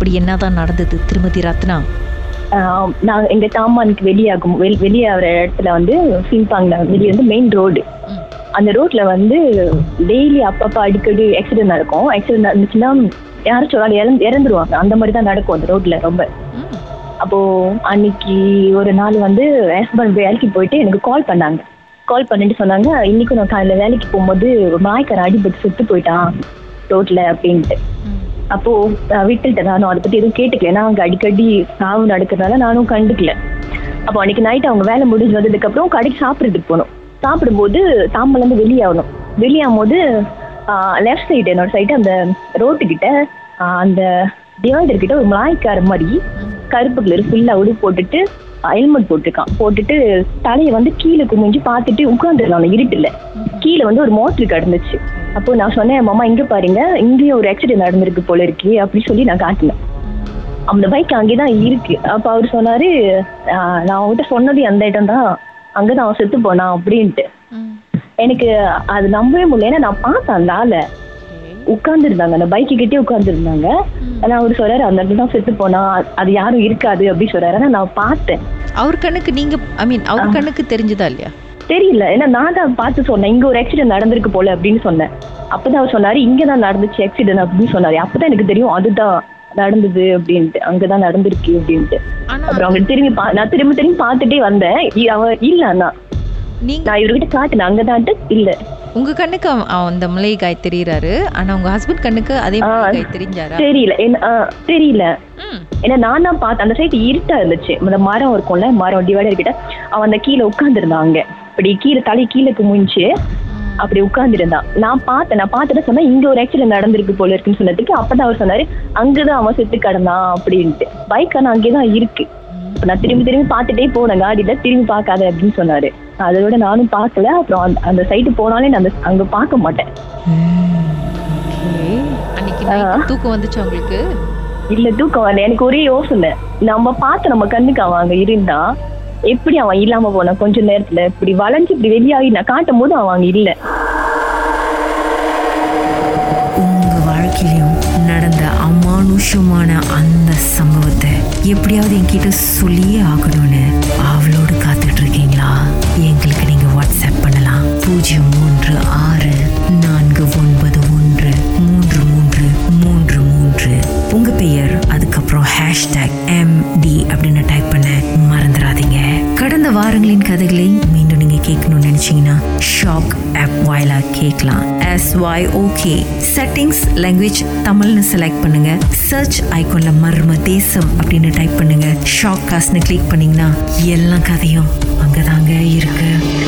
அப்படி என்னதான் நடந்தது? திருமதி ரத்னா? நான் எங்க தாமானுக்கு வெளியாகும் வெளி வெளியாகிற இடத்துல வந்து சிம்பாங்ல வெளியே வந்து மெயின் ரோடு அந்த ரோட்ல வந்து டெய்லி அப்பப்போ அடிக்கடி ஆக்சிடென்ட் நடக்கும். ஆக்சிடென்ட் நடந்துச்சுன்னா யாரும் சொல்லாலும் இறந்து இறந்துருவாங்க. அந்த மாதிரி தான் நடக்கும் அந்த ரோட்ல ரொம்ப. அப்போ அன்னைக்கு ஒரு நாள் வந்து ஹஸ்பண்ட் வேலைக்கு போயிட்டு எனக்கு கால் பண்ணாங்க. கால் பண்ணிட்டு சொன்னாங்க இன்னைக்கு நான் காலையில் வேலைக்கு போகும்போது மாய்க்காரன் அடிபட்டு செத்து போயிட்டான் ரோட்ல அப்படின்ட்டு. அப்போ விட்டுட்டேன் நானும் அதை பத்தி எதுவும் கேட்டுக்கல. ஏன்னா அங்க அடிக்கடி சாவு நடக்கிறதுனால நானும் கண்டுக்கல. அப்போ அன்னைக்கு நைட் அவங்க வேலை முடிஞ்சு வந்ததுக்கு அப்புறம் கடைக்கு சாப்பிட்றதுக்கு போனோம். சாப்பிடும்போது தாம்பல இருந்து வெளியாகணும். வெளியாகும் போது லெஃப்ட் சைடு என்னோட சைடு அந்த ரோட்டு கிட்ட அந்த டிவைடர் கிட்ட ஒரு மலாய்க்கார மாதிரி கருப்பு கலர் ஃபுல்லா உடு போட்டுட்டு ஹெல்மெட் போட்டிருக்கான். போட்டுட்டு தலையை வந்து கீழே குமிஞ்சு பார்த்துட்டு உட்காந்துருக்கான் இருட்டுல. கீழே வந்து ஒரு மோட்டர் கிடந்துச்சு. அப்போ நான் சொன்னேன் மாமா இங்க பாருங்க இங்கேயும் ஒரு ஆக்சிடென்ட் நடந்திருக்கு போல இருக்கு அப்படி சொல்லி நான் காட்டினேன். அந்த பைக் அங்கேதான் இருக்கு. அப்ப அவர் சொன்னாரு "ஆஹ் நான் அவங்ககிட்ட சொன்னது அந்த இடம் தான். அங்கதான் அவன் செத்து போனான் அப்படின்ட்டு. எனக்கு அது நம்பவே முடியல. ஏன்னா நான் பார்த்தேன் அந்த ஆளை. உட்கார்ந்துருந்தாங்க. அந்த பைக்கு கிட்டே உட்கார்ந்துருந்தாங்க. ஆனா அவர் சொல்றாரு அந்த இடத்துல தான் செத்து போனா அது யாரும் இருக்காது அப்படி சொல்றாரு. ஆனா நான் பார்த்தேன். அவர் கண்ணுக்கு நீங்க ஐ மீன் அவர் கண்ணுக்கு தெரிஞ்சதா இல்லையா? தெரியல. ஏன்னா நான் தான் பார்த்து சொன்னேன். இங்க ஒரு ஆக்சிடென்ட் நடந்திருக்கு போல அப்படின்னு சொன்னேன். அப்பதான் அவர் சொன்னாரு இங்க தான் நடந்துச்சு ஆக்சிடென்ட் அப்படின்னு சொன்னாரு. அப்பதான் எனக்கு தெரியும் அதுதான் நடந்தது அப்படின்ட்டு. அங்கதான் நடந்திருக்கு அப்படின்ட்டு. அப்புறம் அவங்க திரும்பி பா- நான் திரும்ப திரும்பி பார்த்துட்டே வந்தேன். அவ இல்ல அண்ணா. நான் இவர்கிட்ட காட்டினேன். அங்கதான்ட்டு இல்ல. உங்க கண்ணுக்கு அந்த மலை காய் தெரியறாரு. ஆனா உங்க ஹஸ்பண்ட் கண்ணுக்கு அதே காய் தெரிஞ்சாரா? தெரியல. தெரியல. ஏன்னா நான் தான் பார்த்தேன் அந்த சைடு இருட்டா இருந்துச்சு. அந்த மரம் இருக்கும்ல மரம் டிவைடர் கிட்ட அவன் அந்த கீழே உட்கார்ந்துருந்தான் அங்க. இப்படி கீழே தலை கீழே குமிஞ்சு அப்படி உட்கார்ந்துருந்தான் நான் பார்த்தேன் நான் பார்த்துட்டு சொன்னேன் இங்க ஒரு ஆக்சிடென்ட் நடந்திருக்கு போல இருக்குன்னு சொன்னதுக்கு அப்பதான் அவர் சொன்னாரு அங்கதான் அவன் செத்து கிடந்தான் அப்படின்ட்டு. பைக் ஆனா அங்கேதான் இருக்கு. நான் திரும்பி திரும்பி பார்த்துட்டே போனேன் காடியில திரும்பி பார்க்காத அப்படின்னு சொன்னாரு. அதோட நானும் பார்க்கல அப்புறம் அந்த- அந்த சைடு போனாலே நான் அங்க பார்க்க மாட்டேன். தூக்கம் வந்துச்சு உங்களுக்கு? இல்ல தூக்கம் வரல. எனக்கு ஒரே யோசனை. நம்ம பார்த்து நம்ம கண்ணுக்கு அவன் அங்க இருந்தா எப்படி அவன் இல்லாம போனான்? கொஞ்ச நேரத்துல இப்படி வளைஞ்சு இப்படி வெளியாகி நான் காட்டும் போது அவன் அங்க இல்ல. உங்க வாழ்க்கையிலும் நடந்த அமானுஷமான அந்த சம்பவத்தை எப்படியாவது என்கிட்ட சொல்லியே ஆகணும்னு அவளோடு காத்துட்டு இருக்கீங்களா எங்களுக்கு நீங்க வாட்ஸ்அப் பண்ணலாம். பூஜ்ஜியம் மூன்று ஆறு நான்கு ஒன்பது ஒன்று மூன்று மூன்று மூன்று மூன்று. உங்க பெயர் அதுக்கப்புறம் ஹேஷ்டேக் எம் டி அப்படின்னு டைப் வாரங்களின் கதைகளை மீண்டும் நீங்க கேட்கணும்னு நினைச்சீங்கன்னா ஷாக் ஆப் வாயிலா கேட்கலாம். எஸ் வாய் ஓகே செட்டிங்ஸ் லாங்குவேஜ் தமிழ்னு செலக்ட் பண்ணுங்க. சர்ச் ஐக்கோன்ல மர்ம தேசம் அப்படின்னு டைப் பண்ணுங்க. ஷாக் காஸ்ட்னு கிளிக் பண்ணீங்கன்னா எல்லா கதையும் அங்கதாங்க இருக்கு.